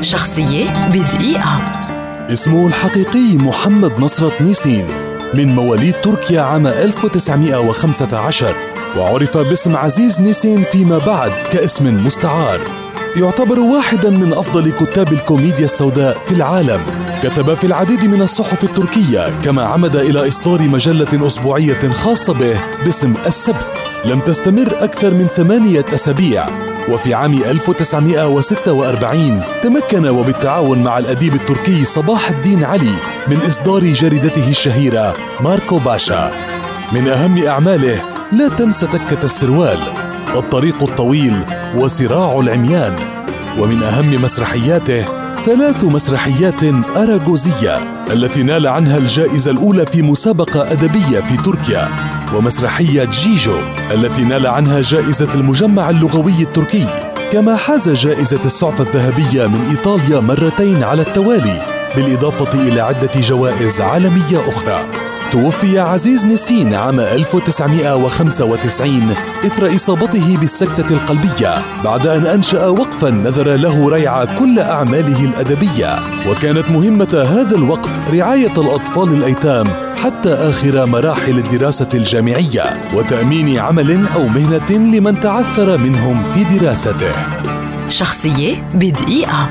شخصية بدقيقة. اسمه الحقيقي محمد نصرة نيسين من مواليد تركيا عام 1915 وعرف باسم عزيز نيسين فيما بعد كاسم مستعار. يعتبر واحدا من أفضل كتاب الكوميديا السوداء في العالم. كتب في العديد من الصحف التركية كما عمد إلى إصدار مجلة أسبوعية خاصة به باسم السبت. لم تستمر أكثر من ثمانية أسابيع. وفي عام 1946 تمكن وبالتعاون مع الأديب التركي صباح الدين علي من إصدار جريدته الشهيرة ماركو باشا. من أهم أعماله لا تنسى تكة السروال الطريق الطويل وصراع العميان. ومن أهم مسرحياته ثلاث مسرحيات أراغوزية التي نال عنها الجائزة الأولى في مسابقة أدبية في تركيا ومسرحية جيجو التي نال عنها جائزة المجمع اللغوي التركي. كما حاز جائزة السعفة الذهبية من إيطاليا مرتين على التوالي بالإضافة إلى عدة جوائز عالمية أخرى. توفي عزيز نسين عام 1995 إثر إصابته بالسكتة القلبية بعد أن أنشأ وقفا نذر له ريع كل أعماله الأدبية. وكانت مهمة هذا الوقف رعاية الأطفال الأيتام حتى آخر مراحل الدراسة الجامعية وتأمين عمل أو مهنة لمن تعثر منهم في دراسته. شخصية بدقيقة.